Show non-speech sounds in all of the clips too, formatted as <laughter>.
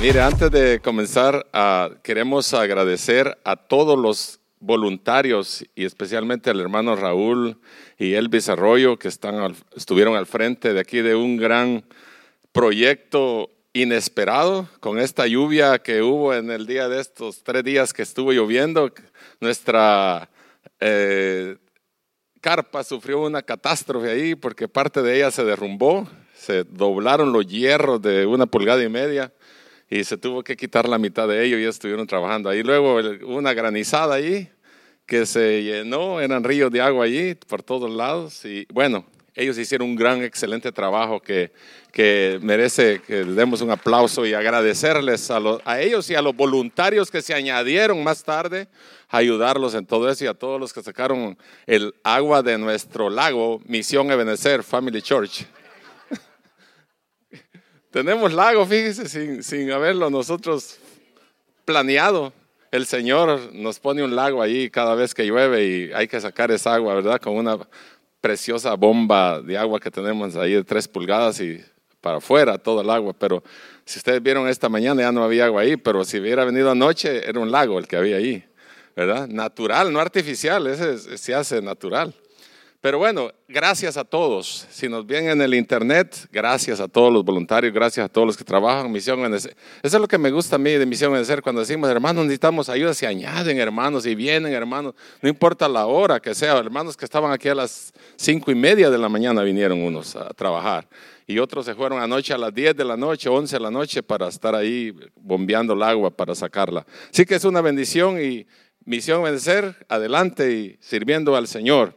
Mire, antes de comenzar, ah, queremos agradecer a todos los voluntarios y especialmente al hermano Raúl y Elvis Arroyo que están estuvieron al frente de aquí de un gran proyecto inesperado con esta lluvia que hubo en el día de estos tres días que estuvo lloviendo. Nuestra eh, carpa sufrió una catástrofe ahí porque parte de ella se derrumbó, se doblaron los hierros de una pulgada y media y se tuvo que quitar la mitad de ellos y estuvieron trabajando ahí. Luego una granizada ahí que se llenó, eran ríos de agua allí por todos lados y bueno, ellos hicieron un gran, excelente trabajo que, que merece que demos un aplauso y agradecerles a, a ellos y a los voluntarios que se añadieron más tarde a ayudarlos en todo eso y a todos los que sacaron el agua de nuestro lago, Misión Ebenezer Family Church. Tenemos lago, fíjese, sin, haberlo nosotros planeado. El Señor nos pone un lago ahí cada vez que llueve y hay que sacar esa agua, ¿verdad? Con una preciosa bomba de agua que tenemos ahí de tres pulgadas y para afuera todo el agua. Pero si ustedes vieron esta mañana ya no había agua ahí, pero si hubiera venido anoche era un lago el que había ahí, ¿verdad? Natural, no artificial, ese se hace natural. Pero bueno, gracias a todos. Si nos ven en el internet, gracias a todos los voluntarios, gracias a todos los que trabajan en Misión Eso es lo que me gusta a mí de Misión Benecer, cuando decimos, hermanos, necesitamos ayuda, se añaden hermanos y vienen hermanos, no importa la hora que sea, hermanos que estaban aquí a las cinco y media de la mañana vinieron unos a trabajar y otros se fueron anoche a las diez de la noche, once de la noche para estar ahí bombeando el agua para sacarla. Así que es una bendición y Misión Vencer, adelante y sirviendo al Señor.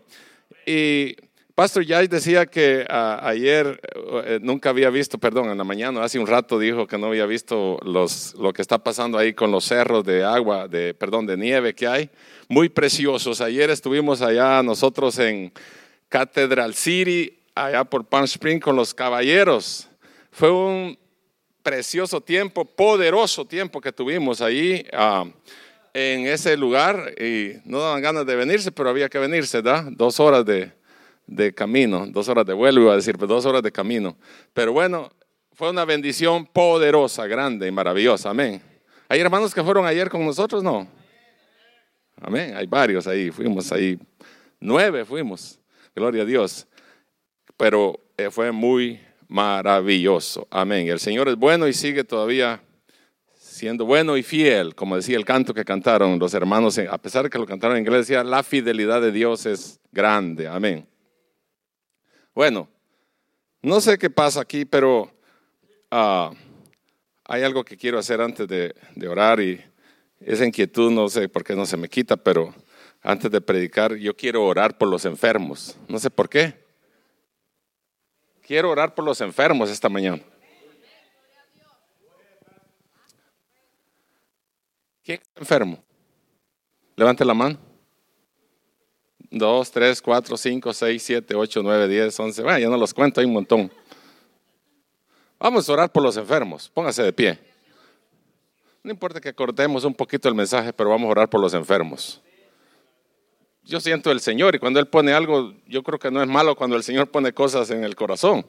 Y Pastor Jai decía que ah, ayer eh, nunca había visto, perdón, en la mañana, hace un rato dijo que no había visto los, lo que está pasando ahí con los cerros de agua, de, perdón, de nieve que hay, muy preciosos. Ayer estuvimos allá nosotros en Cathedral City, allá por Palm Spring con los caballeros. Fue un precioso tiempo, poderoso tiempo que tuvimos ahí. Ah, en ese lugar y no daban ganas de venirse, pero había que venirse, ¿da? Dos horas de, de camino, dos horas de vuelo, iba a decir, pero dos horas de camino. Pero bueno, fue una bendición poderosa, grande y maravillosa, amén. ¿Hay hermanos que fueron ayer con nosotros? No. Amén, hay varios ahí, fuimos ahí, nueve fuimos, gloria a Dios. Pero eh, fue muy maravilloso, amén. El Señor es bueno y sigue todavía siendo bueno y fiel, como decía el canto que cantaron los hermanos, a pesar de que lo cantaron en inglés, decía, la fidelidad de Dios es grande, amén. Bueno, no sé qué pasa aquí, pero ah, hay algo que quiero hacer antes de, de orar y esa inquietud no sé por qué no se me quita, pero antes de predicar yo quiero orar por los enfermos, no sé por qué. Quiero orar por los enfermos esta mañana. ¿Quién está enfermo? Levante la mano. Dos, tres, cuatro, cinco, seis, siete, ocho, nueve, diez, once. Bueno, ya no los cuento, hay un montón. Vamos a orar por los enfermos. Póngase de pie. No importa que cortemos un poquito el mensaje, pero vamos a orar por los enfermos. Yo siento el Señor y cuando Él pone algo, yo creo que no es malo cuando el Señor pone cosas en el corazón.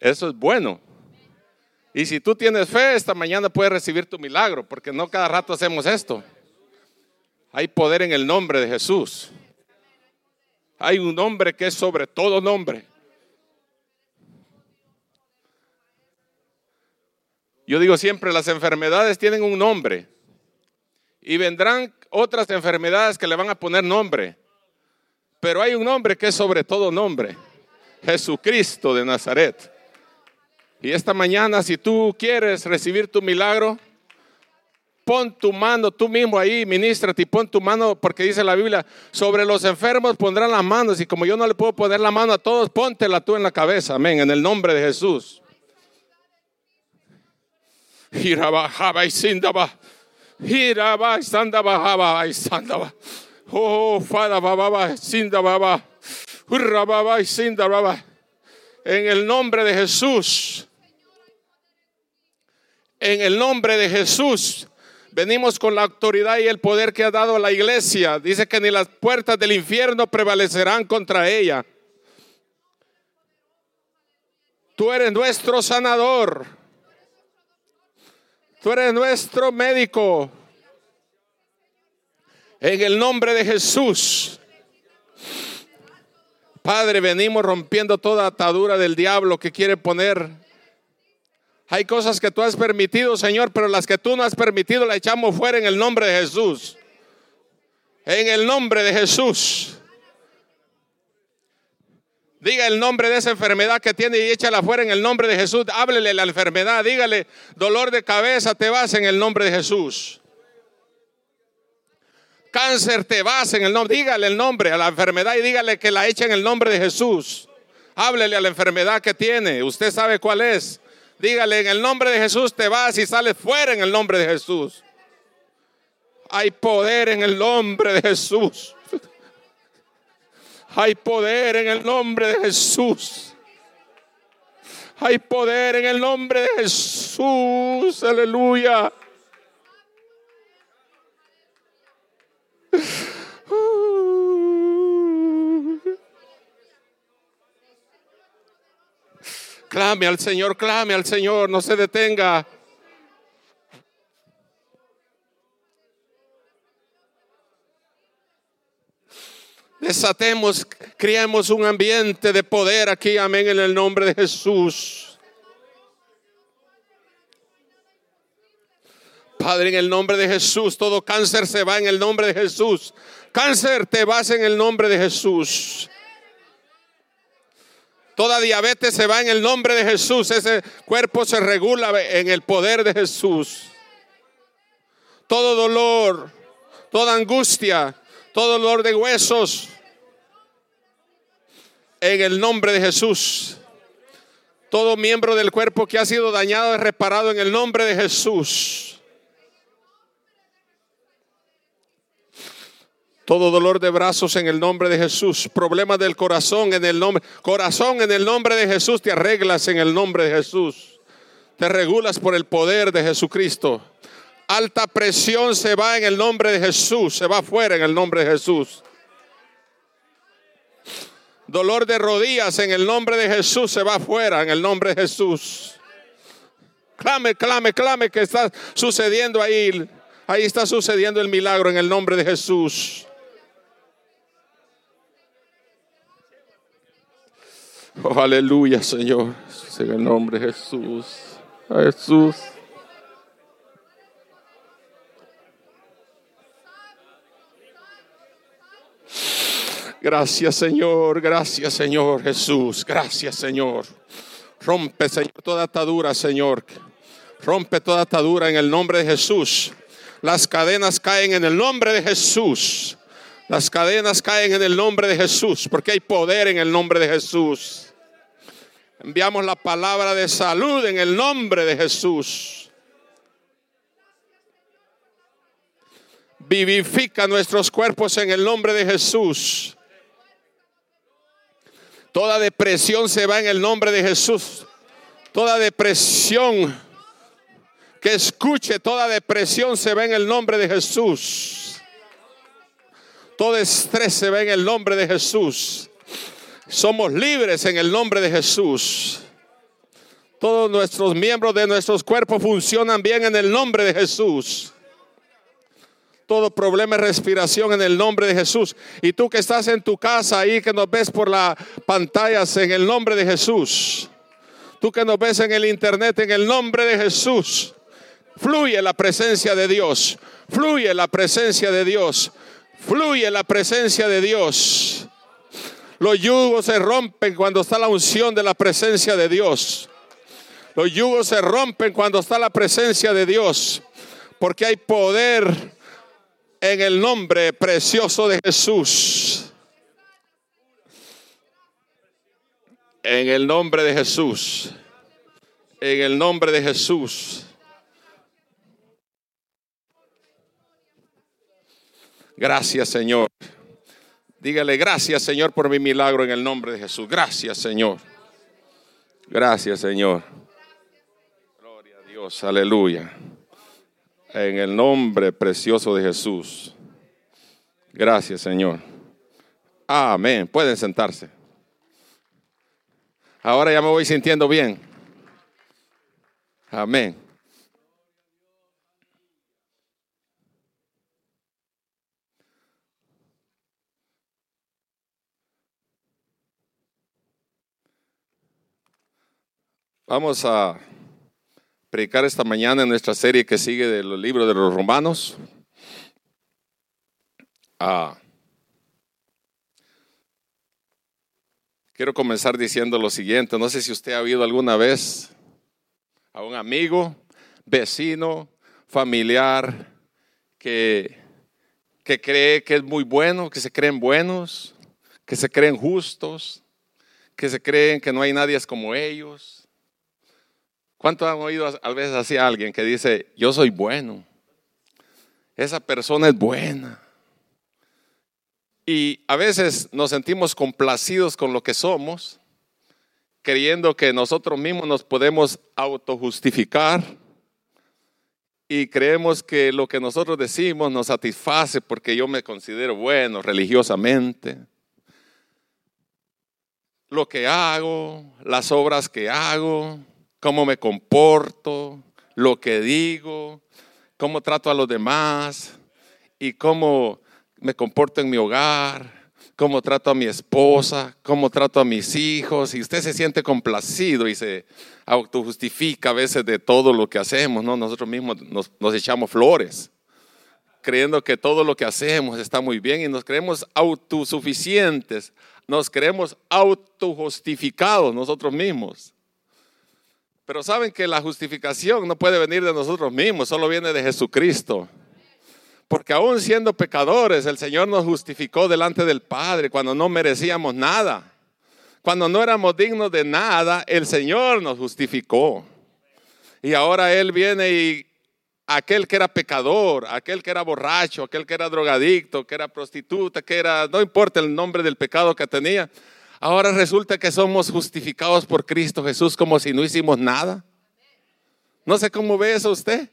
Eso es bueno. Y si tú tienes fe, esta mañana puedes recibir tu milagro, porque no cada rato hacemos esto. Hay poder en el nombre de Jesús. Hay un nombre que es sobre todo nombre. Yo digo siempre, las enfermedades tienen un nombre. Y vendrán otras enfermedades que le van a poner nombre. Pero hay un nombre que es sobre todo nombre. Jesucristo de Nazaret. Y esta mañana, si tú quieres recibir tu milagro, pon tu mano tú mismo ahí, ministra, y pon tu mano, porque dice la Biblia, sobre los enfermos pondrán las manos, y como yo no le puedo poner la mano a todos, póntela tú en la cabeza, amén, en el nombre de Jesús. Oh, sindaba. En el nombre de Jesús en el nombre de Jesús. Venimos con la autoridad y el poder que ha dado la iglesia. Dice que ni las puertas del infierno prevalecerán contra ella. Tú eres nuestro sanador. Tú eres nuestro médico. En el nombre de Jesús. Padre, venimos rompiendo toda atadura del diablo que quiere poner. Hay cosas que tú has permitido, Señor, pero las que tú no has permitido las echamos fuera en el nombre de Jesús. En el nombre de Jesús. Diga el nombre de esa enfermedad que tiene y échala fuera en el nombre de Jesús. Háblele la enfermedad. Dígale, dolor de cabeza, te vas en el nombre de Jesús. Cáncer, te vas en el nombre. Dígale el nombre a la enfermedad y dígale que la eche en el nombre de Jesús. Háblele a la enfermedad que tiene. Usted sabe cuál es. Dígale, en el nombre de Jesús te vas y sales fuera en el nombre de Jesús. Hay poder en el nombre de Jesús. Hay poder en el nombre de Jesús. Hay poder en el nombre de Jesús. Aleluya. Clame al Señor, clame al Señor, no se detenga. Desatemos, creemos un ambiente de poder aquí, amén, en el nombre de Jesús. Padre, en el nombre de Jesús, todo cáncer se va en el nombre de Jesús. Cáncer, te vas en el nombre de Jesús. Toda diabetes se va en el nombre de Jesús. Ese cuerpo se regula en el poder de Jesús. Todo dolor, toda angustia, todo dolor de huesos, en el nombre de Jesús. Todo miembro del cuerpo que ha sido dañado es reparado en el nombre de Jesús. Todo dolor de brazos en el nombre de Jesús. Problemas del corazón en el nombre. Corazón en el nombre de Jesús. Te arreglas en el nombre de Jesús. Te regulas por el poder de Jesucristo. Alta presión se va en el nombre de Jesús. Se va fuera en el nombre de Jesús. Dolor de rodillas en el nombre de Jesús se va fuera en el nombre de Jesús. Clame, clame, clame que está sucediendo ahí. Ahí está sucediendo el milagro en el nombre de Jesús. Oh, aleluya, Señor. En el nombre de Jesús. Jesús. Gracias, Señor. Gracias, Señor Jesús. Gracias, Señor. Rompe, Señor, toda atadura, Señor. Rompe toda atadura en el nombre de Jesús. Las cadenas caen en el nombre de Jesús. Las cadenas caen en el nombre de Jesús, porque hay poder en el nombre de Jesús. Enviamos la palabra de salud en el nombre de Jesús. Vivifica nuestros cuerpos en el nombre de Jesús. Toda depresión se va en el nombre de Jesús. Toda depresión, que escuche, toda depresión se va en el nombre de Jesús. Todo estrés se va en el nombre de Jesús. Somos libres en el nombre de Jesús. Todos nuestros miembros de nuestros cuerpos funcionan bien en el nombre de Jesús todo problema de respiración en el nombre de Jesús. Y tú que estás en tu casa ahí, que nos ves por las pantallas en el nombre de Jesús. Tú que nos ves en el internet en el nombre de Jesús. Fluye la presencia de Dios. Fluye la presencia de Dios. Fluye la presencia de Dios. Los yugos se rompen cuando está la unción de la presencia de Dios. Los yugos se rompen cuando está la presencia de Dios. Porque hay poder en el nombre precioso de Jesús. En el nombre de Jesús. En el nombre de Jesús. Gracias Señor. Dígale gracias Señor por mi milagro en el nombre de Jesús. Gracias Señor. Gracias Señor. Gloria a Dios. Aleluya. En el nombre precioso de Jesús. Gracias, Señor. Amén. Pueden sentarse. Ahora ya me voy sintiendo bien. Amén. Vamos a predicar esta mañana en nuestra serie que sigue de los libros de los romanos. Ah, quiero comenzar diciendo lo siguiente. No sé si usted ha oído alguna vez a un amigo, vecino, familiar que, que cree que es muy bueno, que se creen buenos, que se creen justos, que se creen que no hay nadie como ellos ¿Cuánto han oído a veces así a alguien que dice, yo soy bueno? Esa persona es buena. Y a veces nos sentimos complacidos con lo que somos, creyendo que nosotros mismos nos podemos autojustificar y creemos que lo que nosotros decimos nos satisface porque yo me considero bueno religiosamente. Lo que hago, las obras que hago, cómo me comporto, lo que digo, cómo trato a los demás y cómo me comporto en mi hogar, cómo trato a mi esposa, cómo trato a mis hijos. Y usted se siente complacido y se autojustifica a veces de todo lo que hacemos, ¿no? Nosotros mismos nos, nos echamos flores creyendo que todo lo que hacemos está muy bien y nos creemos autosuficientes, nos creemos autojustificados nosotros mismos. Pero saben que la justificación no puede venir de nosotros mismos, solo viene de Jesucristo. Porque aún siendo pecadores, el Señor nos justificó delante del Padre cuando no merecíamos nada. Cuando no éramos dignos de nada, el Señor nos justificó. Y ahora Él viene y aquel que era pecador, aquel que era borracho, aquel que era drogadicto, que era prostituta, que era, no importa el nombre del pecado que tenía, Ahora resulta que somos justificados por Cristo Jesús como si no hicimos nada. No sé cómo ve eso usted.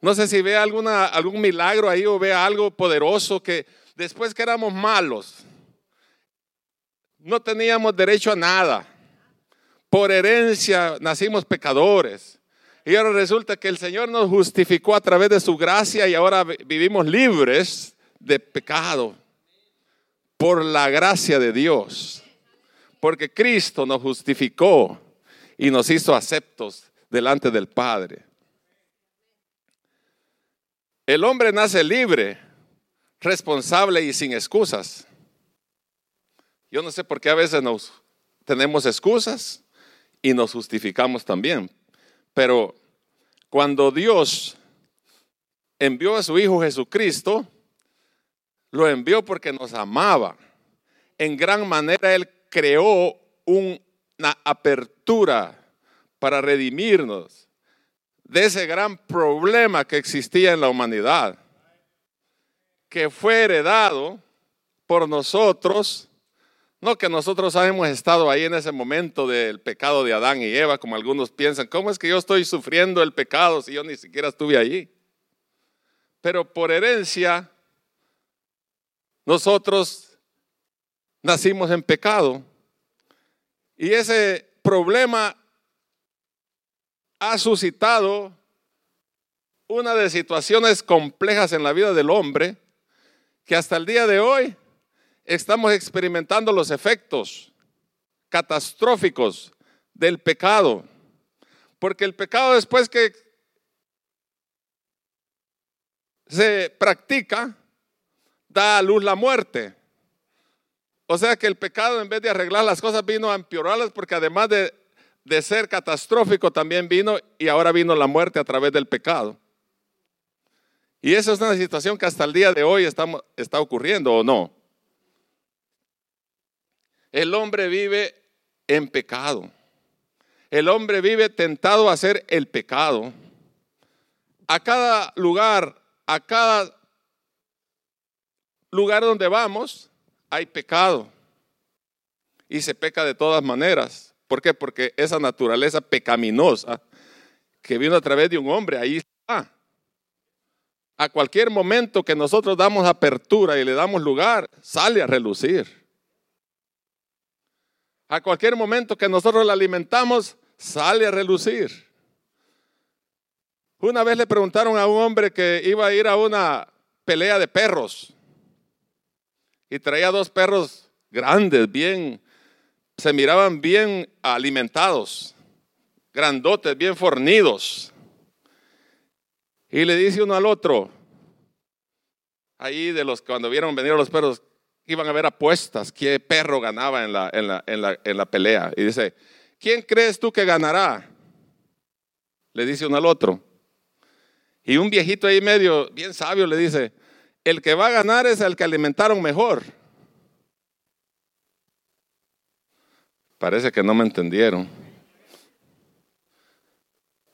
No sé si ve alguna, algún milagro ahí o ve algo poderoso que después que éramos malos, no teníamos derecho a nada. Por herencia nacimos pecadores. Y ahora resulta que el Señor nos justificó a través de su gracia y ahora vivimos libres de pecado por la gracia de Dios. Porque Cristo nos justificó y nos hizo aceptos delante del Padre. El hombre nace libre, responsable y sin excusas. Yo no sé por qué a veces nos tenemos excusas y nos justificamos también. Pero cuando Dios envió a su Hijo Jesucristo, lo envió porque nos amaba. En gran manera Él creó una apertura para redimirnos de ese gran problema que existía en la humanidad, que fue heredado por nosotros, no que nosotros hemos estado ahí en ese momento del pecado de Adán y Eva, como algunos piensan, ¿cómo es que yo estoy sufriendo el pecado si yo ni siquiera estuve allí? Pero por herencia nosotros nacimos en pecado y ese problema ha suscitado una de situaciones complejas en la vida del hombre que hasta el día de hoy estamos experimentando los efectos catastróficos del pecado. Porque el pecado después que se practica, da a luz la muerte. O sea que el pecado en vez de arreglar las cosas vino a empeorarlas porque además de, de ser catastrófico también vino y ahora vino la muerte a través del pecado. Y esa es una situación que hasta el día de hoy estamos, está ocurriendo o no. El hombre vive en pecado. El hombre vive tentado a hacer el pecado. A cada lugar, a cada lugar donde vamos hay pecado. Y se peca de todas maneras. ¿Por qué? Porque esa naturaleza pecaminosa que vino a través de un hombre, ahí está. A cualquier momento que nosotros damos apertura y le damos lugar, sale a relucir. A cualquier momento que nosotros la alimentamos, sale a relucir. Una vez le preguntaron a un hombre que iba a ir a una pelea de perros y traía dos perros grandes, bien, se miraban bien alimentados. grandotes, bien fornidos. Y le dice uno al otro, ahí de los cuando vieron venir a los perros, iban a ver apuestas, qué perro ganaba en la, en la, en la, en la pelea. Y dice, ¿quién crees tú que ganará? Le dice uno al otro. Y un viejito ahí medio, bien sabio, le dice, el que va a ganar es el que alimentaron mejor. Parece que no me entendieron.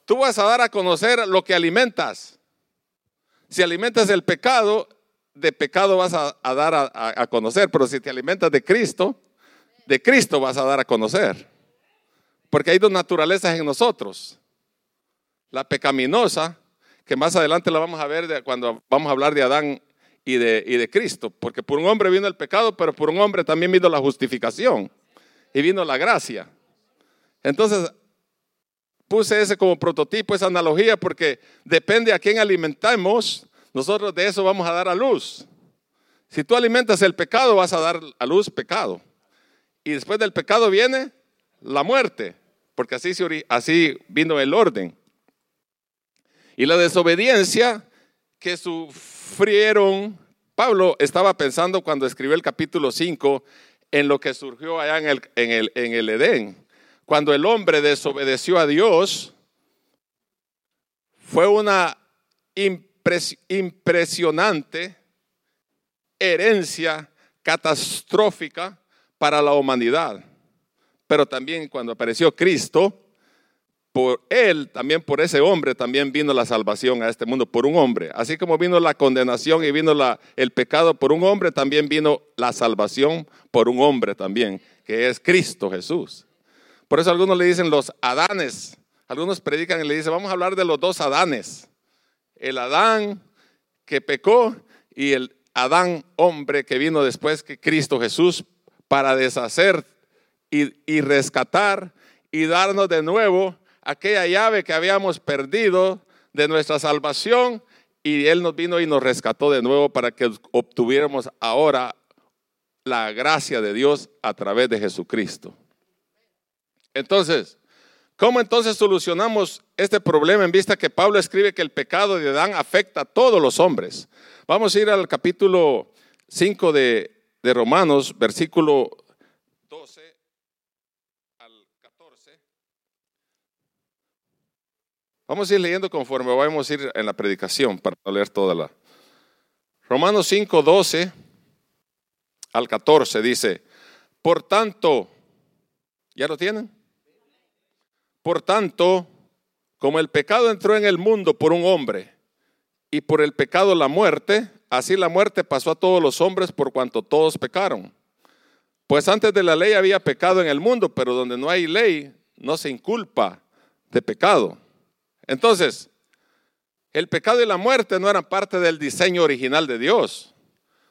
Tú vas a dar a conocer lo que alimentas. Si alimentas el pecado, de pecado vas a, dar a, a, conocer, pero si te alimentas de Cristo, de Cristo vas a dar a conocer. Porque hay dos naturalezas en nosotros. La pecaminosa, que más adelante la vamos a ver cuando vamos a hablar de Adán y de, y de Cristo. Porque por un hombre vino el pecado, pero por un hombre también vino la justificación y vino la gracia. Entonces, puse ese como prototipo, esa analogía, porque depende a quién alimentamos, nosotros de eso vamos a dar a luz. Si tú alimentas el pecado, vas a dar a luz pecado. Y después del pecado viene la muerte, porque así, así vino el orden. Y la desobediencia que sufrieron, Pablo estaba pensando cuando escribió el capítulo 5 en lo que surgió allá en el, en el, en el Edén. Cuando el hombre desobedeció a Dios, fue una impresionante herencia catastrófica para la humanidad. Pero también cuando apareció Cristo, por él, también por ese hombre, también vino la salvación a este mundo, por un hombre. Así como vino la condenación y vino el pecado por un hombre, también vino la salvación por un hombre también, que es Cristo Jesús. Por eso algunos le dicen los Adanes. Algunos predican y le dicen, vamos a hablar de los dos Adanes. El Adán que pecó y el Adán hombre que vino después que Cristo Jesús para deshacer y rescatar y darnos de nuevo aquella llave que habíamos perdido de nuestra salvación y Él nos vino y nos rescató de nuevo para que obtuviéramos ahora la gracia de Dios a través de Jesucristo. Entonces, ¿cómo entonces solucionamos este problema en vista que Pablo escribe que el pecado de Adán afecta a todos los hombres? Vamos a ir al capítulo 5 de, de Romanos, versículo 12 Vamos a ir leyendo conforme vamos a ir en la predicación para leer toda la. Romanos 5, 12 al 14 dice, por tanto, ¿ya lo tienen? Por tanto, como el pecado entró en el mundo por un hombre y por el pecado la muerte, así la muerte pasó a todos los hombres por cuanto todos pecaron. Pues antes de la ley había pecado en el mundo, pero donde no hay ley no se inculpa de pecado. Entonces, el pecado y la muerte no eran parte del diseño original de Dios.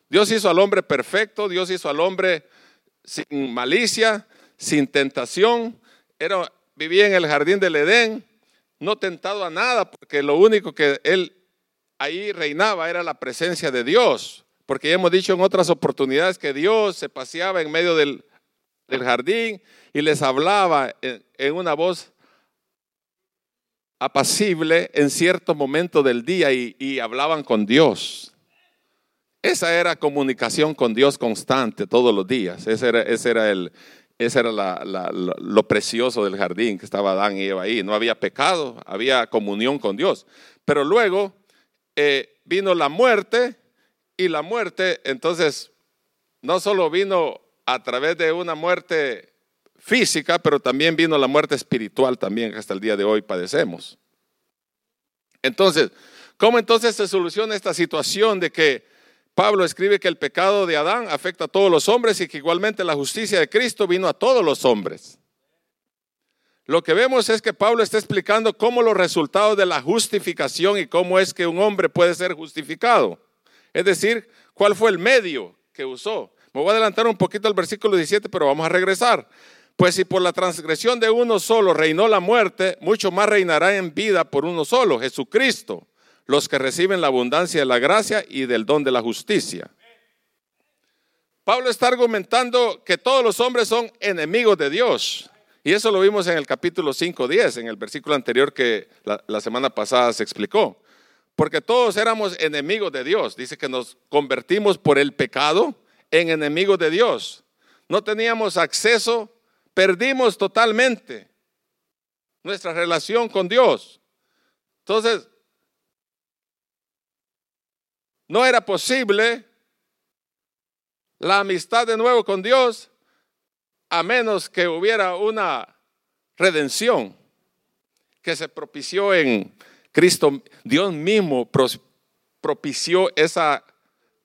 Dios hizo al hombre perfecto, Dios hizo al hombre sin malicia, sin tentación. Era, vivía en el jardín del Edén, no tentado a nada, porque lo único que él ahí reinaba era la presencia de Dios. Porque ya hemos dicho en otras oportunidades que Dios se paseaba en medio del, jardín y les hablaba en una voz apacible en cierto momento del día y, hablaban con Dios. Esa era comunicación con Dios constante todos los días. Ese era, era, el, era lo precioso del jardín que estaba Adán y Eva ahí. No había pecado, había comunión con Dios. Pero luego eh, vino la muerte y la muerte, entonces, no solo vino a través de una muerte física, pero también vino la muerte espiritual también que hasta el día de hoy padecemos. Entonces, ¿cómo entonces se soluciona esta situación de que Pablo escribe que el pecado de Adán afecta a todos los hombres y que igualmente la justicia de Cristo vino a todos los hombres? Lo que vemos es que Pablo está explicando cómo los resultados de la justificación y cómo es que un hombre puede ser justificado. Es decir, cuál fue el medio que usó. Me voy a adelantar un poquito al versículo 17, pero vamos a regresar. Pues si por la transgresión de uno solo reinó la muerte, mucho más reinará en vida por uno solo, Jesucristo, los que reciben la abundancia de la gracia y del don de la justicia. Pablo está argumentando que todos los hombres son enemigos de Dios Y eso lo vimos en el capítulo 5, 10, en el versículo anterior que la, la semana pasada se explicó. Porque todos éramos enemigos de Dios. Dice que nos convertimos por el pecado en enemigos de Dios. No teníamos acceso, perdimos totalmente nuestra relación con Dios. Entonces, no era posible la amistad de nuevo con Dios a menos que hubiera una redención que se propició en Cristo. Dios mismo propició esa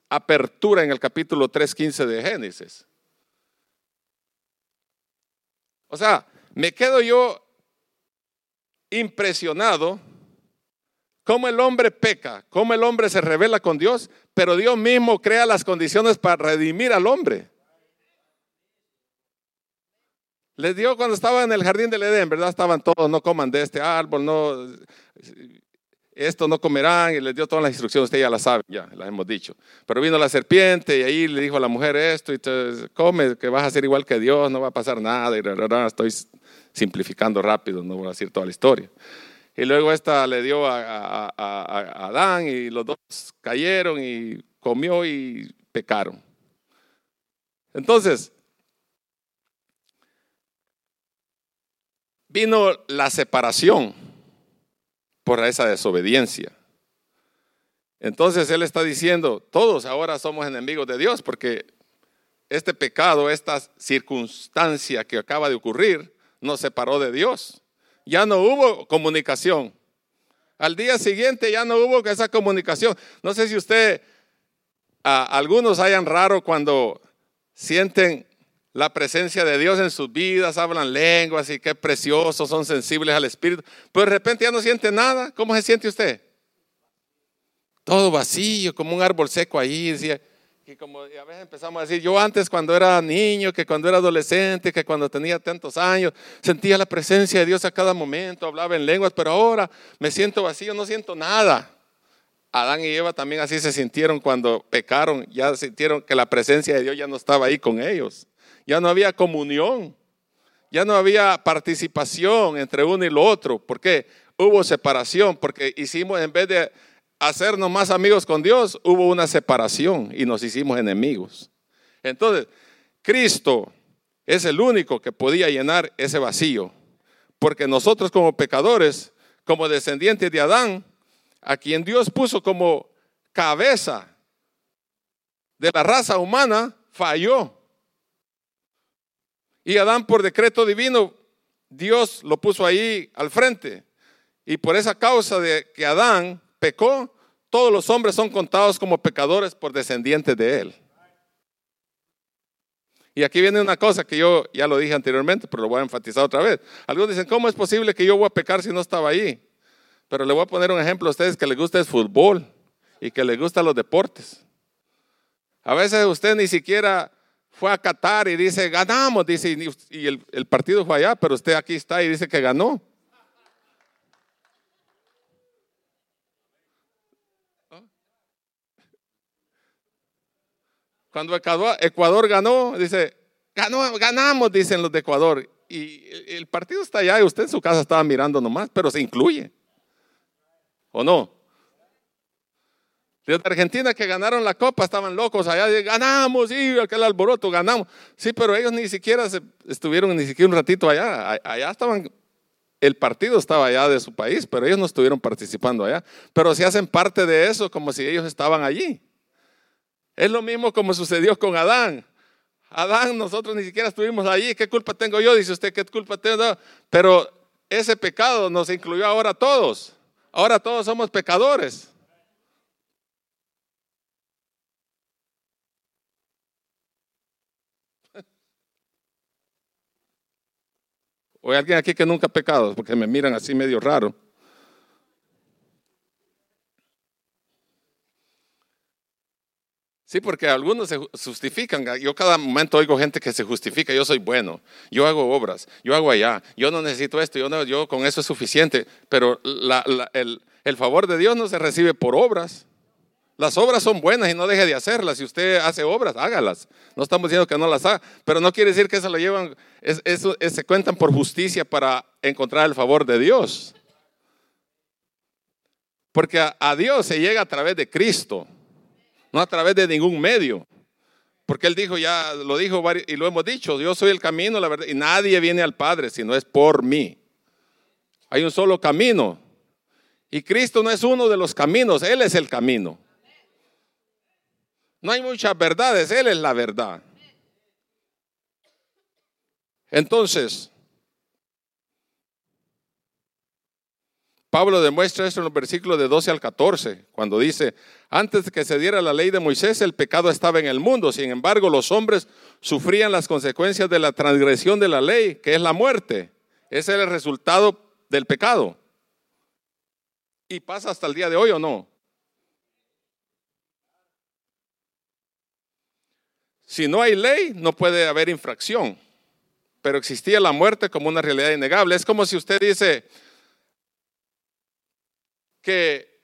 apertura en el capítulo 3.15 de Génesis. O sea, me quedo yo impresionado cómo el hombre peca, cómo el hombre se revela con Dios, pero Dios mismo crea las condiciones para redimir al hombre. Les dio cuando estaba en el jardín del Edén, ¿verdad? Estaban todos, no coman de este árbol, no, esto no comerán, y les dio todas las instrucciones, usted ya las sabe, ya las hemos dicho. Pero vino la serpiente y ahí le dijo a la mujer esto, y come, que vas a ser igual que Dios, no va a pasar nada, y estoy simplificando rápido, no voy a decir toda la historia. Y luego esta le dio a, a Adán y los dos cayeron y comió y pecaron. Entonces, vino la separación por esa desobediencia. Entonces Él está diciendo, todos ahora somos enemigos de Dios porque este pecado, esta circunstancia que acaba de ocurrir, nos separó de Dios. Ya no hubo comunicación. Al día siguiente ya no hubo esa comunicación. No sé si usted, a, algunos hayan raro cuando sienten la presencia de Dios en sus vidas, hablan lenguas y qué preciosos, son sensibles al Espíritu, pero de repente ya no siente nada. ¿Cómo se siente usted? Todo vacío, como un árbol seco ahí. Y como a veces empezamos a decir, yo antes cuando era niño, que cuando era adolescente, que cuando tenía tantos años, sentía la presencia de Dios a cada momento, hablaba en lenguas, pero ahora me siento vacío, no siento nada. Adán y Eva también así se sintieron cuando pecaron, ya sintieron que la presencia de Dios ya no estaba ahí con ellos ya no había comunión, ya no había participación entre uno y lo otro. ¿Por qué? Hubo separación, porque hicimos, en vez de hacernos más amigos con Dios, hubo una separación y nos hicimos enemigos. Entonces, Cristo es el único que podía llenar ese vacío, porque nosotros como pecadores, como descendientes de Adán, a quien Dios puso como cabeza de la raza humana, falló. Y Adán por decreto divino, Dios lo puso ahí al frente. Y por esa causa de que Adán pecó, todos los hombres son contados como pecadores por descendientes de él. Y aquí viene una cosa que yo ya lo dije anteriormente, pero lo voy a enfatizar otra vez. Algunos dicen, ¿cómo es posible que yo voy a pecar si no estaba ahí? Pero le voy a poner un ejemplo a ustedes que les gusta el fútbol y que les gustan los deportes. A veces usted ni siquiera fue a Qatar y dice, ganamos, dice, y el, partido fue allá, pero usted aquí está y dice que ganó. Cuando Ecuador, ganó, dice, ganó, ganamos, dicen los de Ecuador. Y el partido está allá y usted en su casa estaba mirando nomás, pero se incluye. ¿O no? De Argentina que ganaron la copa estaban locos allá, ganamos, sí, aquel alboroto, ganamos. Sí, pero ellos ni siquiera estuvieron ni siquiera un ratito allá. Allá estaban, el partido estaba allá de su país, pero ellos no estuvieron participando allá. Pero se hacen parte de eso como si ellos estaban allí. Es lo mismo como sucedió con Adán. Adán, nosotros ni siquiera estuvimos allí. ¿Qué culpa tengo yo? Dice usted, ¿qué culpa tengo? Pero ese pecado nos incluyó ahora todos. Ahora todos somos pecadores. ¿O hay alguien aquí que nunca ha pecado? Porque me miran así medio raro. Sí, porque algunos se justifican. Yo cada momento oigo gente que se justifica. Yo soy bueno, yo hago obras, yo hago allá, yo no necesito esto, yo, no, yo con eso es suficiente. Pero el, el favor de Dios no se recibe por obras. Las obras son buenas y no deje de hacerlas. Si usted hace obras, hágalas. No estamos diciendo que no las haga, pero no quiere decir que se lo llevan, se cuentan por justicia para encontrar el favor de Dios. Porque a, Dios se llega a través de Cristo, no a través de ningún medio. Porque Él dijo, ya lo dijo y lo hemos dicho, yo soy el camino, la verdad, y nadie viene al Padre si no es por mí. Hay un solo camino. Y Cristo no es uno de los caminos, Él es el camino. No hay muchas verdades, Él es la verdad. Entonces, Pablo demuestra esto en los versículos de 12 al 14, cuando dice, antes que se diera la ley de Moisés, el pecado estaba en el mundo, sin embargo los hombres sufrían las consecuencias de la transgresión de la ley, que es la muerte. Ese es el resultado del pecado. ¿Y pasa hasta el día de hoy o no? Si no hay ley, no puede haber infracción. Pero existía la muerte como una realidad innegable. Es como si usted dice que,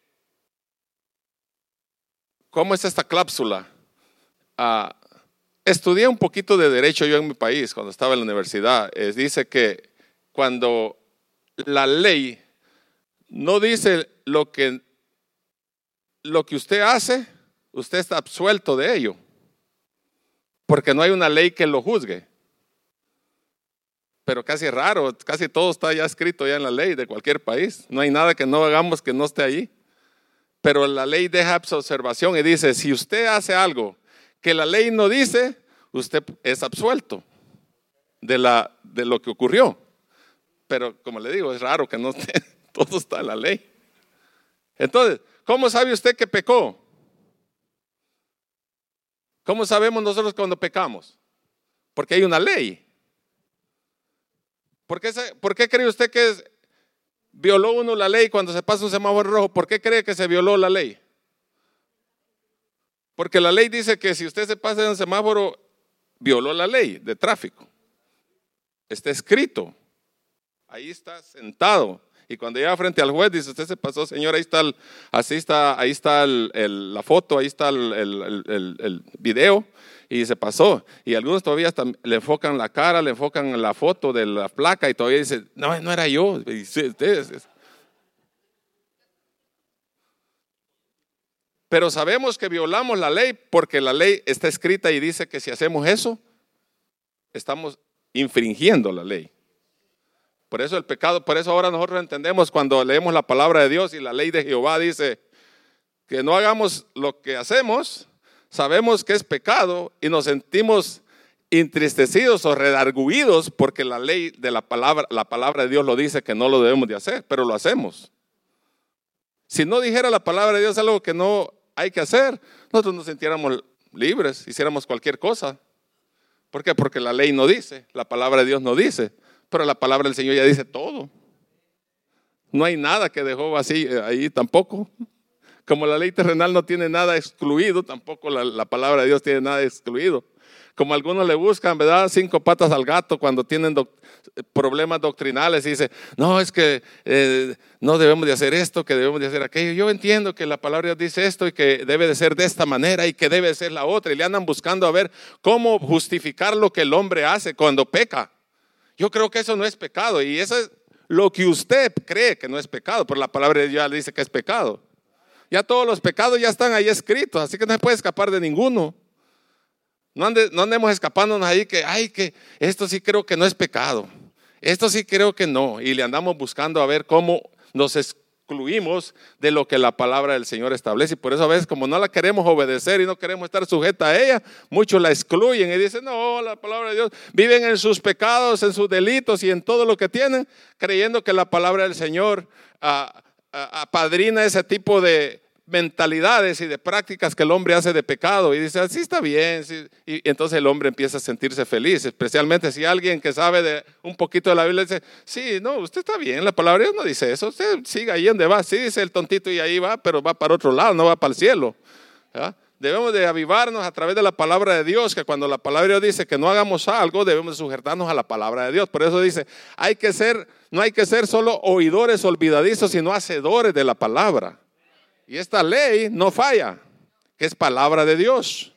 ¿cómo es esta cláusula? Ah, estudié un poquito de derecho yo en mi país cuando estaba en la universidad. dice que cuando la ley no dice lo que, lo que usted hace, usted está absuelto de ello porque no hay una ley que lo juzgue. Pero casi raro, casi todo está ya escrito ya en la ley de cualquier país. No hay nada que no hagamos que no esté ahí. Pero la ley deja observación y dice, si usted hace algo que la ley no dice, usted es absuelto de, la, de lo que ocurrió. Pero como le digo, es raro que no esté, <laughs> todo está en la ley. Entonces, ¿cómo sabe usted que pecó? ¿Cómo sabemos nosotros cuando pecamos? Porque hay una ley. ¿Por qué, cree usted que violó uno la ley cuando se pasa un semáforo rojo? ¿Por qué cree que se violó la ley? Porque la ley dice que si usted se pasa en un semáforo, violó la ley de tráfico. Está escrito. Ahí está sentado. Y cuando llega frente al juez, dice, usted se pasó, señor, ahí está, así está, ahí está la foto, ahí está el, video, y se pasó. Y algunos todavía le enfocan la cara, le enfocan la foto de la placa y todavía dice, no, no era yo. Pero sabemos que violamos la ley porque la ley está escrita y dice que si hacemos eso, estamos infringiendo la ley. Por eso el pecado, por eso ahora nosotros entendemos cuando leemos la palabra de Dios y la ley de Jehová dice que no hagamos lo que hacemos, sabemos que es pecado y nos sentimos entristecidos o redarguidos porque la ley de la palabra, la palabra de Dios lo dice que no lo debemos de hacer, pero lo hacemos. Si no dijera la palabra de Dios algo que no hay que hacer, nosotros nos sintiéramos libres, hiciéramos cualquier cosa. ¿Por qué? Porque la ley no dice, la palabra de Dios no dice. Pero la palabra del Señor ya dice todo. No hay nada que dejó así eh, ahí tampoco. Como la ley terrenal no tiene nada excluido, tampoco la, palabra de Dios tiene nada excluido. Como algunos le buscan, ¿verdad? Cinco patas al gato cuando tienen problemas doctrinales y dice, no, es que eh, no debemos de hacer esto, que debemos de hacer aquello. Yo entiendo que la palabra de Dios dice esto y que debe de ser de esta manera y que debe ser la otra. Y le andan buscando a ver cómo justificar lo que el hombre hace cuando peca. Yo creo que eso no es pecado y eso es lo que usted cree que no es pecado, pero la palabra de Dios dice que es pecado. Ya todos los pecados ya están ahí escritos, así que no se puede escapar de ninguno. No, no andemos escapándonos ahí que, ay, que esto sí creo que no es pecado. Esto sí creo que no. Y le andamos buscando a ver cómo nos excluimos de lo que la palabra del Señor establece. Y por eso a veces como no la queremos obedecer y no queremos estar sujeta a ella, muchos la excluyen y dicen, no, la palabra de Dios, viven en sus pecados, en sus delitos y en todo lo que tienen, creyendo que la palabra del Señor ah, ah, apadrina ese tipo de, mentalidades y de prácticas que el hombre hace de pecado y dice, así está bien. Y entonces el hombre empieza a sentirse feliz, especialmente si alguien que sabe de un poquito de la Biblia dice, sí, no, usted está bien, la palabra no dice eso, usted siga ahí donde va, sí dice el tontito y ahí va, pero va para otro lado, no va para el cielo. Debemos de avivarnos a través de la palabra de Dios, que cuando la palabra de Dios dice que no hagamos algo, debemos de sujetarnos a la palabra de Dios. Por eso dice, hay que ser, no hay que ser solo oidores olvidadizos, sino hacedores de la palabra. Y esta ley no falla. que es palabra de Dios.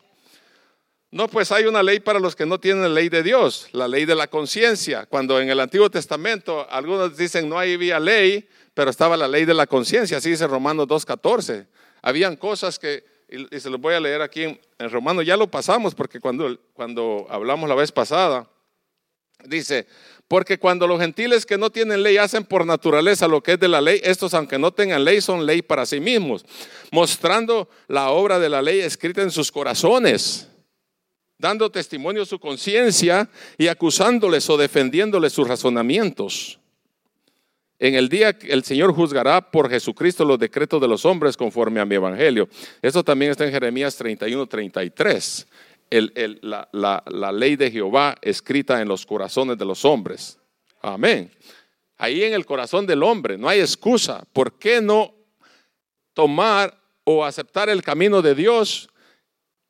No, pues hay una ley para los que no tienen ley de Dios, la ley de la conciencia. Cuando en el Antiguo Testamento algunos dicen no había ley, pero estaba la ley de la conciencia, así dice Romanos 2.14. Habían cosas que, y, se los voy a leer aquí en, en Romanos, ya lo pasamos porque cuando, cuando hablamos la vez pasada, dice, porque cuando los gentiles que no tienen ley hacen por naturaleza lo que es de la ley, estos aunque no tengan ley son ley para sí mismos, mostrando la obra de la ley escrita en sus corazones dando testimonio a su conciencia y acusándoles o defendiéndoles sus razonamientos. En el día el Señor juzgará por Jesucristo los decretos de los hombres conforme a mi evangelio. Eso también está en Jeremías 31, 33. La, la ley de Jehová escrita en los corazones de los hombres. Amén. Ahí en el corazón del hombre no hay excusa. ¿Por qué no tomar o aceptar el camino de Dios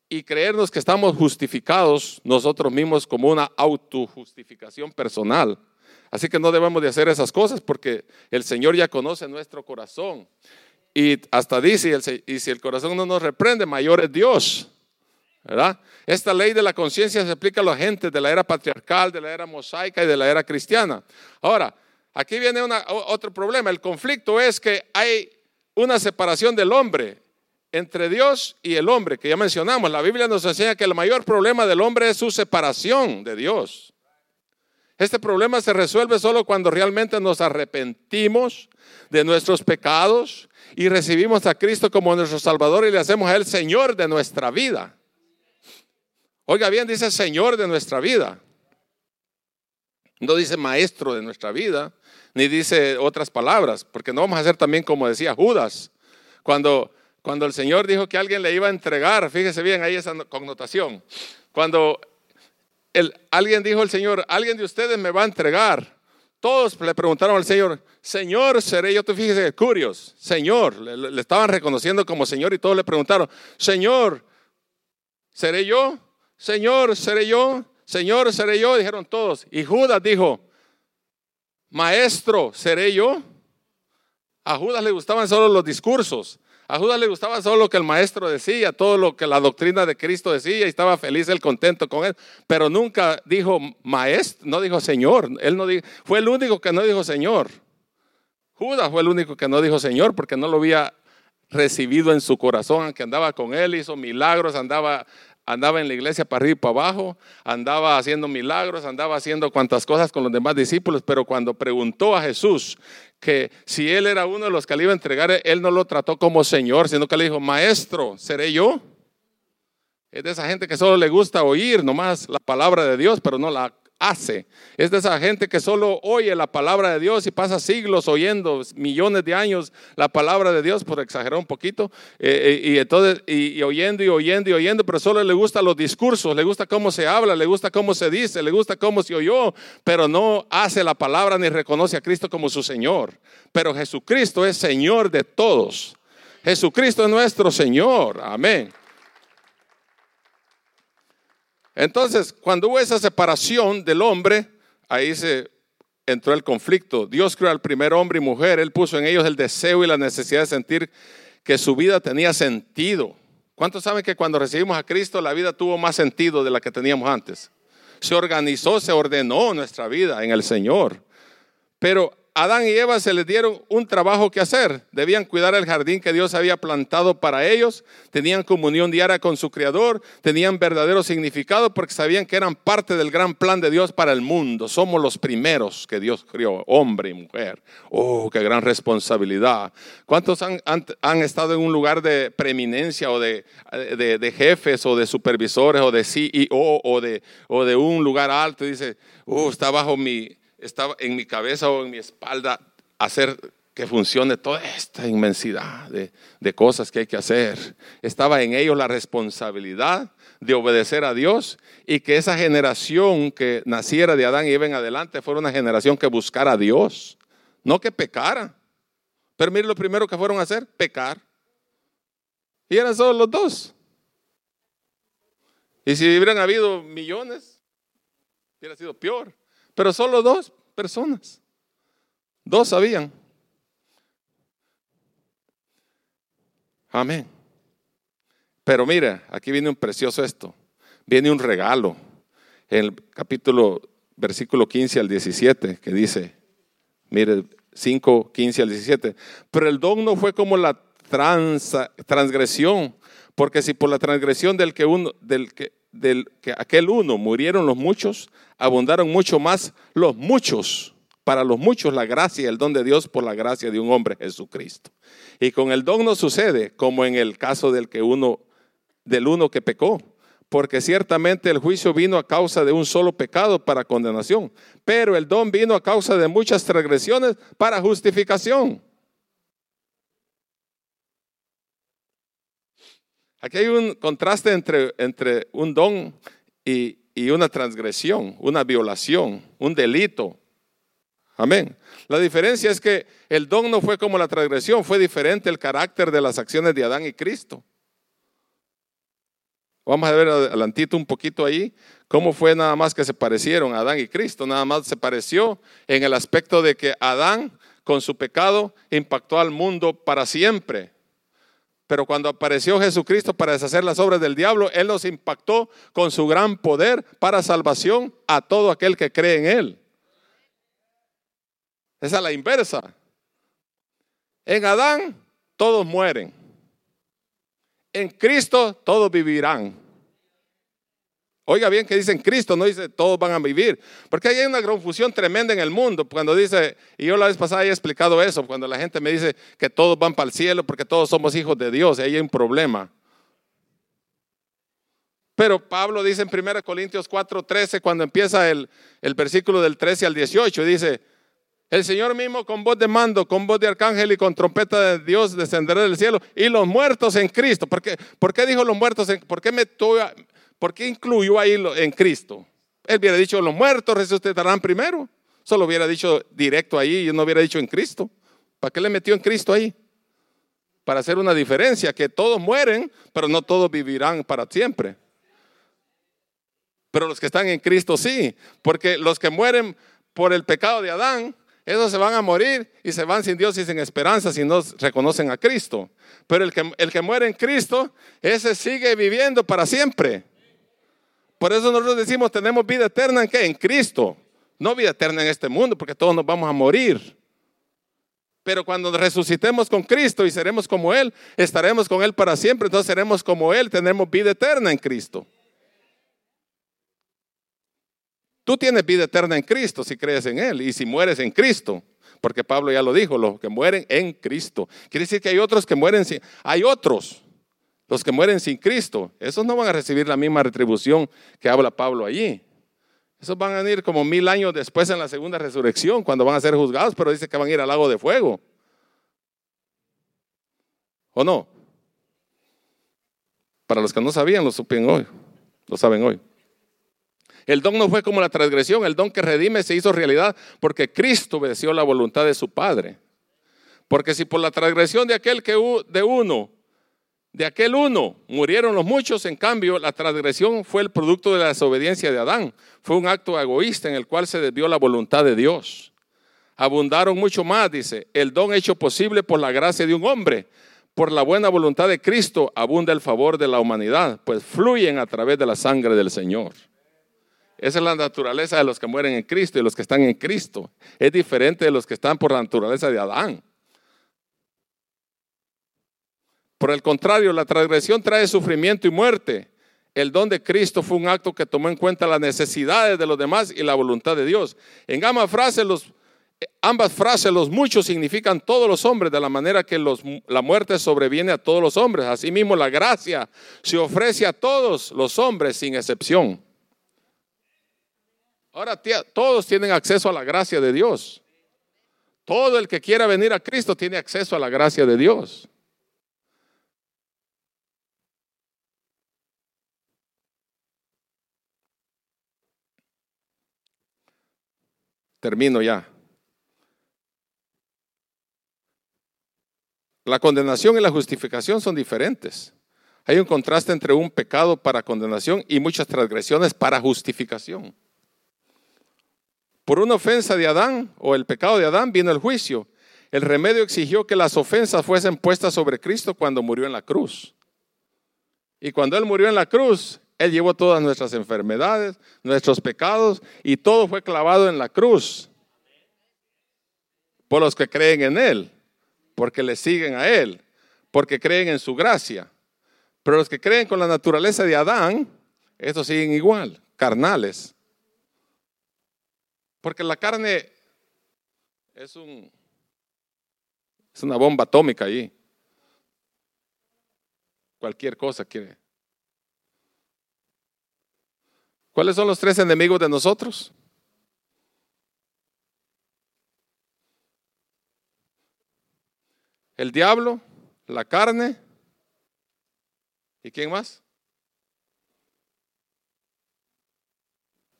y creernos que estamos justificados nosotros mismos como una autojustificación personal. Así que no debemos de hacer esas cosas porque el Señor ya conoce nuestro corazón. Y hasta dice, y si el corazón no nos reprende, mayor es Dios. Esta ley de la conciencia se aplica a la gente de la era patriarcal, de la era mosaica y de la era cristiana. Ahora, aquí viene otro problema. El conflicto es que hay una separación del hombre entre Dios y el hombre, que ya mencionamos. La Biblia nos enseña que el mayor problema del hombre es su separación de Dios. Este problema se resuelve solo cuando realmente nos arrepentimos de nuestros pecados y recibimos a Cristo como nuestro Salvador y le hacemos a Él Señor de nuestra vida. Oiga bien, dice Señor de nuestra vida. No dice Maestro de nuestra vida, ni dice otras palabras, porque no vamos a hacer también como decía Judas. Cuando cuando el Señor dijo que alguien le iba a entregar, fíjese bien ahí esa connotación. Cuando el, alguien dijo el Señor, alguien de ustedes me va a entregar. Todos le preguntaron al Señor, Señor, seré yo. Tú fíjese, curios, Señor, le, le estaban reconociendo como Señor y todos le preguntaron, Señor, ¿seré yo? Señor, ¿seré yo? Señor, ¿seré yo? Dijeron todos. Y Judas dijo, Maestro, ¿seré yo? A Judas le gustaban solo los discursos. A Judas le gustaba solo lo que el maestro decía, todo lo que la doctrina de Cristo decía y estaba feliz, él contento con él, pero nunca dijo maestro, no dijo Señor, él no dijo, fue el único que no dijo Señor. Judas fue el único que no dijo Señor porque no lo había recibido en su corazón, que andaba con él, hizo milagros, andaba andaba en la iglesia para arriba y para abajo, andaba haciendo milagros, andaba haciendo cuantas cosas con los demás discípulos, pero cuando preguntó a Jesús que si él era uno de los que le iba a entregar, él no lo trató como Señor, sino que le dijo, Maestro, ¿seré yo? Es de esa gente que solo le gusta oír nomás la palabra de Dios, pero no la hace. Es de esa gente que solo oye la palabra de Dios y pasa siglos oyendo, millones de años la palabra de Dios, por exagerar un poquito, eh, eh, y, entonces, y, oyendo y oyendo y oyendo, pero solo le gustan los discursos, le gusta cómo se habla, le gusta cómo se dice, le gusta cómo se oyó, pero no hace la palabra ni reconoce a Cristo como su Señor. Pero Jesucristo es Señor de todos. Jesucristo es nuestro Señor. Amén. Entonces, cuando hubo esa separación del hombre, ahí se entró el conflicto. Dios creó al primer hombre y mujer, Él puso en ellos el deseo y la necesidad de sentir que su vida tenía sentido. ¿Cuántos saben que cuando recibimos a Cristo la vida tuvo más sentido de la que teníamos antes? Se organizó, se ordenó nuestra vida en el Señor. Pero Adán y Eva se les dieron un trabajo que hacer. Debían cuidar el jardín que Dios había plantado para ellos. Tenían comunión diaria con su Creador. Tenían verdadero significado porque sabían que eran parte del gran plan de Dios para el mundo. Somos los primeros que Dios crió, hombre y mujer. Oh, qué gran responsabilidad. ¿Cuántos han, estado en un lugar de preeminencia o de, jefes o de supervisores o de CEO o de, un lugar alto? Y dice, oh, está bajo mi estaba en mi cabeza o en mi espalda hacer que funcione toda esta inmensidad de, cosas que hay que hacer. Estaba en ellos la responsabilidad de obedecer a Dios y que esa generación que naciera de Adán y Eva en adelante fuera una generación que buscara a Dios, no que pecara. Pero mire lo primero que fueron a hacer, pecar. Y eran solo los dos. Y si hubieran habido millones, hubiera sido peor. Pero solo dos personas. Dos sabían. Amén. Pero mira, aquí viene un precioso esto. Viene un regalo. En el capítulo, versículo 15 al 17, que dice, mire, 5, 15 al 17. Pero el don no fue como la transgresión, porque si por la transgresión del que uno, del que, del que aquel uno murieron los muchos, abundaron mucho más los muchos. Para los muchos la gracia y el don de Dios por la gracia de un hombre Jesucristo. Y con el don no sucede como en el caso del que uno del uno que pecó, porque ciertamente el juicio vino a causa de un solo pecado para condenación, pero el don vino a causa de muchas transgresiones para justificación. Aquí hay un contraste entre, entre un don y, y una transgresión, una violación, un delito. Amén. La diferencia es que el don no fue como la transgresión, fue diferente el carácter de las acciones de Adán y Cristo. Vamos a ver adelantito un poquito ahí cómo fue nada más que se parecieron Adán y Cristo. Nada más se pareció en el aspecto de que Adán con su pecado impactó al mundo para siempre. Pero cuando apareció Jesucristo para deshacer las obras del diablo, Él nos impactó con su gran poder para salvación a todo aquel que cree en Él. Esa es la inversa. En Adán todos mueren. En Cristo todos vivirán. Oiga bien que dicen Cristo, no dice todos van a vivir. Porque hay una confusión tremenda en el mundo. Cuando dice, y yo la vez pasada he explicado eso, cuando la gente me dice que todos van para el cielo porque todos somos hijos de Dios, y ahí hay un problema. Pero Pablo dice en 1 Corintios 4:13, cuando empieza el, el versículo del 13 al 18, dice, el Señor mismo con voz de mando, con voz de arcángel y con trompeta de Dios descenderá del cielo y los muertos en Cristo. ¿Por qué, ¿Por qué dijo los muertos? En, ¿Por qué me, ¿Por qué incluyó ahí en Cristo? Él hubiera dicho, los muertos resucitarán primero. Solo hubiera dicho directo ahí y no hubiera dicho en Cristo. ¿Para qué le metió en Cristo ahí? Para hacer una diferencia, que todos mueren, pero no todos vivirán para siempre. Pero los que están en Cristo sí, porque los que mueren por el pecado de Adán, esos se van a morir y se van sin Dios y sin esperanza si no reconocen a Cristo. Pero el que, el que muere en Cristo, ese sigue viviendo para siempre. Por eso nosotros decimos, tenemos vida eterna en qué? En Cristo. No vida eterna en este mundo, porque todos nos vamos a morir. Pero cuando resucitemos con Cristo y seremos como Él, estaremos con Él para siempre. Entonces seremos como Él, tenemos vida eterna en Cristo. Tú tienes vida eterna en Cristo si crees en Él y si mueres en Cristo. Porque Pablo ya lo dijo, los que mueren en Cristo. Quiere decir que hay otros que mueren sin... Hay otros los que mueren sin Cristo, esos no van a recibir la misma retribución que habla Pablo allí. Esos van a ir como mil años después en la segunda resurrección, cuando van a ser juzgados, pero dice que van a ir al lago de fuego. ¿O no? Para los que no sabían, lo supen hoy, lo saben hoy. El don no fue como la transgresión, el don que redime se hizo realidad porque Cristo obedeció la voluntad de su Padre. Porque si por la transgresión de aquel que de uno de aquel uno murieron los muchos, en cambio la transgresión fue el producto de la desobediencia de Adán. Fue un acto egoísta en el cual se desvió la voluntad de Dios. Abundaron mucho más, dice, el don hecho posible por la gracia de un hombre. Por la buena voluntad de Cristo abunda el favor de la humanidad, pues fluyen a través de la sangre del Señor. Esa es la naturaleza de los que mueren en Cristo y los que están en Cristo. Es diferente de los que están por la naturaleza de Adán. Por el contrario, la transgresión trae sufrimiento y muerte. El don de Cristo fue un acto que tomó en cuenta las necesidades de los demás y la voluntad de Dios. En ambas frases, los, ambas frases, los muchos significan todos los hombres, de la manera que la muerte sobreviene a todos los hombres. Asimismo, la gracia se ofrece a todos los hombres sin excepción. Ahora, tía, todos tienen acceso a la gracia de Dios. Todo el que quiera venir a Cristo tiene acceso a la gracia de Dios. Termino ya. La condenación y la justificación son diferentes. Hay un contraste entre un pecado para condenación y muchas transgresiones para justificación. Por una ofensa de Adán o el pecado de Adán vino el juicio. El remedio exigió que las ofensas fuesen puestas sobre Cristo cuando murió en la cruz. Y cuando Él murió en la cruz, Él llevó todas nuestras enfermedades, nuestros pecados, y todo fue clavado en la cruz. Por los que creen en Él, porque le siguen a Él, porque creen en su gracia. Pero los que creen con la naturaleza de Adán, estos siguen igual, carnales. Porque la carne es, un, es una bomba atómica allí. Cualquier cosa quiere. ¿Cuáles son los tres enemigos de nosotros? El diablo, la carne ¿Y quién más?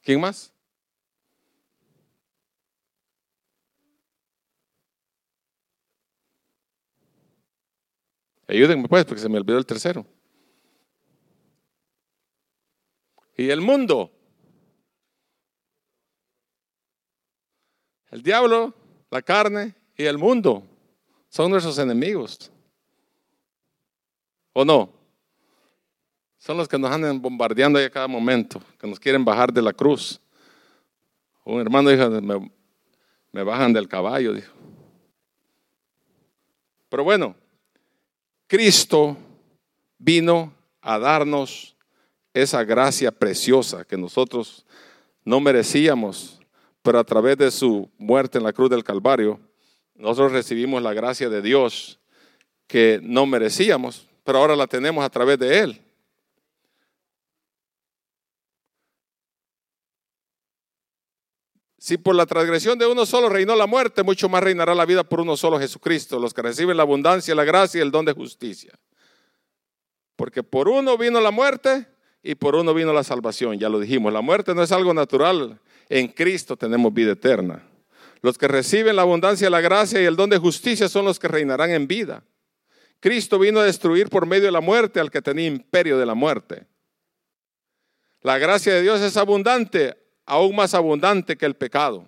¿Quién más? Ayúdenme pues, porque se me olvidó el tercero. Y el mundo. El diablo, la carne y el mundo son nuestros enemigos. ¿O no? Son los que nos andan bombardeando a cada momento, que nos quieren bajar de la cruz. Un hermano dijo, me, me bajan del caballo, dijo. Pero bueno, Cristo vino a darnos esa gracia preciosa que nosotros no merecíamos, pero a través de su muerte en la cruz del Calvario, nosotros recibimos la gracia de Dios que no merecíamos, pero ahora la tenemos a través de Él. Si por la transgresión de uno solo reinó la muerte, mucho más reinará la vida por uno solo Jesucristo, los que reciben la abundancia, la gracia y el don de justicia. Porque por uno vino la muerte y por uno vino la salvación, ya lo dijimos, la muerte no es algo natural, en Cristo tenemos vida eterna. Los que reciben la abundancia, la gracia y el don de justicia son los que reinarán en vida. Cristo vino a destruir por medio de la muerte al que tenía imperio de la muerte. La gracia de Dios es abundante aún más abundante que el pecado.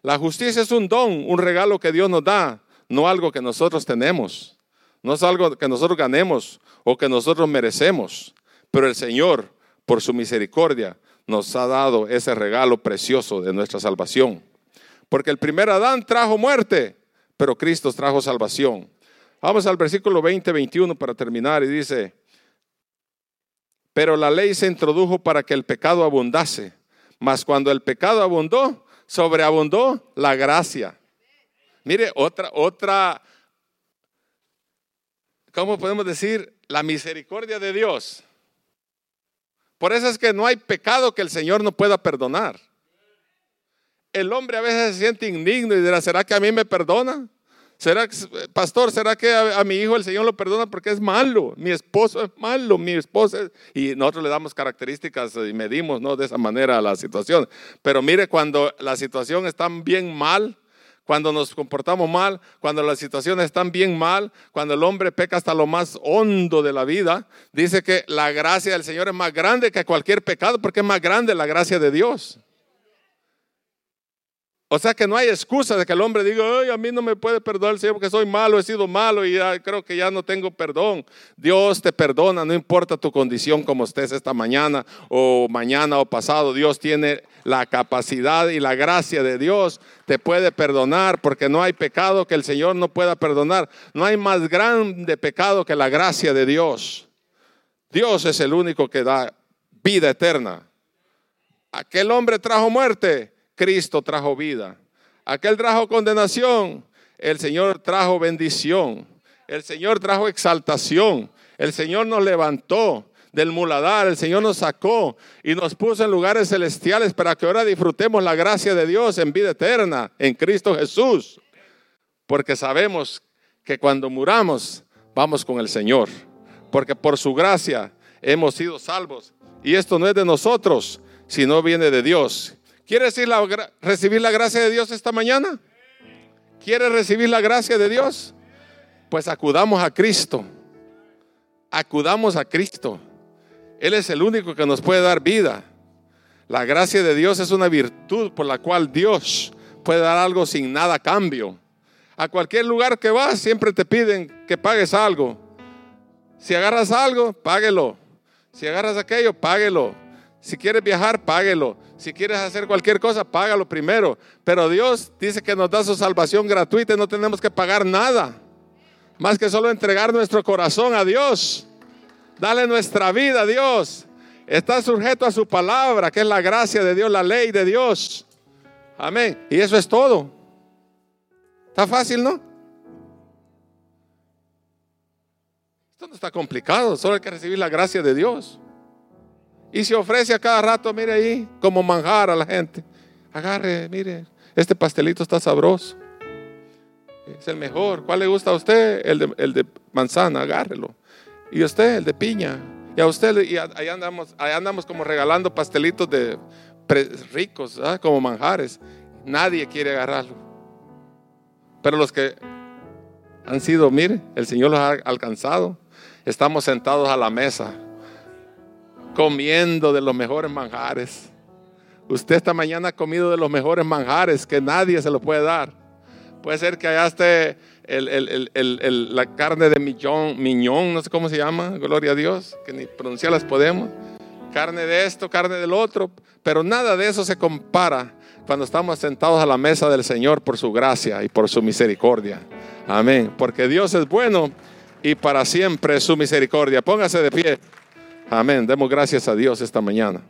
La justicia es un don, un regalo que Dios nos da, no algo que nosotros tenemos. No es algo que nosotros ganemos o que nosotros merecemos. Pero el Señor, por su misericordia, nos ha dado ese regalo precioso de nuestra salvación. Porque el primer Adán trajo muerte, pero Cristo trajo salvación. Vamos al versículo 20, 21 para terminar y dice, pero la ley se introdujo para que el pecado abundase mas cuando el pecado abundó, sobreabundó la gracia. Mire, otra, otra, ¿cómo podemos decir? La misericordia de Dios. Por eso es que no hay pecado que el Señor no pueda perdonar. El hombre a veces se siente indigno y dirá, ¿será que a mí me perdona? ¿Será, pastor, será que a, mi hijo el Señor lo perdona porque es malo? Mi esposo es malo, mi esposa es... Y nosotros le damos características y medimos ¿no? de esa manera la situación. Pero mire, cuando la situación está bien mal, cuando nos comportamos mal, cuando la situación está bien mal, cuando el hombre peca hasta lo más hondo de la vida, dice que la gracia del Señor es más grande que cualquier pecado porque es más grande la gracia de Dios. O sea que no hay excusa de que el hombre diga, a mí no me puede perdonar el Señor porque soy malo, he sido malo y ya creo que ya no tengo perdón. Dios te perdona, no importa tu condición como estés esta mañana o mañana o pasado. Dios tiene la capacidad y la gracia de Dios. Te puede perdonar porque no hay pecado que el Señor no pueda perdonar. No hay más grande pecado que la gracia de Dios. Dios es el único que da vida eterna. Aquel hombre trajo muerte Cristo trajo vida. Aquel trajo condenación, el Señor trajo bendición. El Señor trajo exaltación. El Señor nos levantó del muladar, el Señor nos sacó y nos puso en lugares celestiales para que ahora disfrutemos la gracia de Dios en vida eterna en Cristo Jesús. Porque sabemos que cuando muramos vamos con el Señor. Porque por su gracia hemos sido salvos. Y esto no es de nosotros, sino viene de Dios. ¿Quieres recibir la gracia de Dios esta mañana? ¿Quieres recibir la gracia de Dios? Pues acudamos a Cristo. Acudamos a Cristo. Él es el único que nos puede dar vida. La gracia de Dios es una virtud por la cual Dios puede dar algo sin nada a cambio. A cualquier lugar que vas siempre te piden que pagues algo. Si agarras algo, páguelo. Si agarras aquello, páguelo. Si quieres viajar, páguelo. Si quieres hacer cualquier cosa, págalo primero. Pero Dios dice que nos da su salvación gratuita y no tenemos que pagar nada. Más que solo entregar nuestro corazón a Dios. Dale nuestra vida a Dios. Está sujeto a su palabra, que es la gracia de Dios, la ley de Dios. Amén. Y eso es todo. Está fácil, ¿no? Esto no está complicado, solo hay que recibir la gracia de Dios. Y se ofrece a cada rato, mire ahí, como manjar a la gente. Agarre, mire, este pastelito está sabroso. Es el mejor. ¿Cuál le gusta a usted? El de, el de manzana, agárrelo. Y usted, el de piña. Y a usted, y ahí andamos, ahí andamos como regalando pastelitos de ricos, ¿ah? como manjares. Nadie quiere agarrarlo. Pero los que han sido, mire, el Señor los ha alcanzado. Estamos sentados a la mesa comiendo de los mejores manjares. Usted esta mañana ha comido de los mejores manjares que nadie se lo puede dar. Puede ser que allá la carne de millón, miñón, no sé cómo se llama, gloria a Dios, que ni pronunciarlas podemos. Carne de esto, carne del otro, pero nada de eso se compara cuando estamos sentados a la mesa del Señor por su gracia y por su misericordia. Amén. Porque Dios es bueno y para siempre su misericordia. Póngase de pie. Amén. Demos gracias a Dios esta mañana.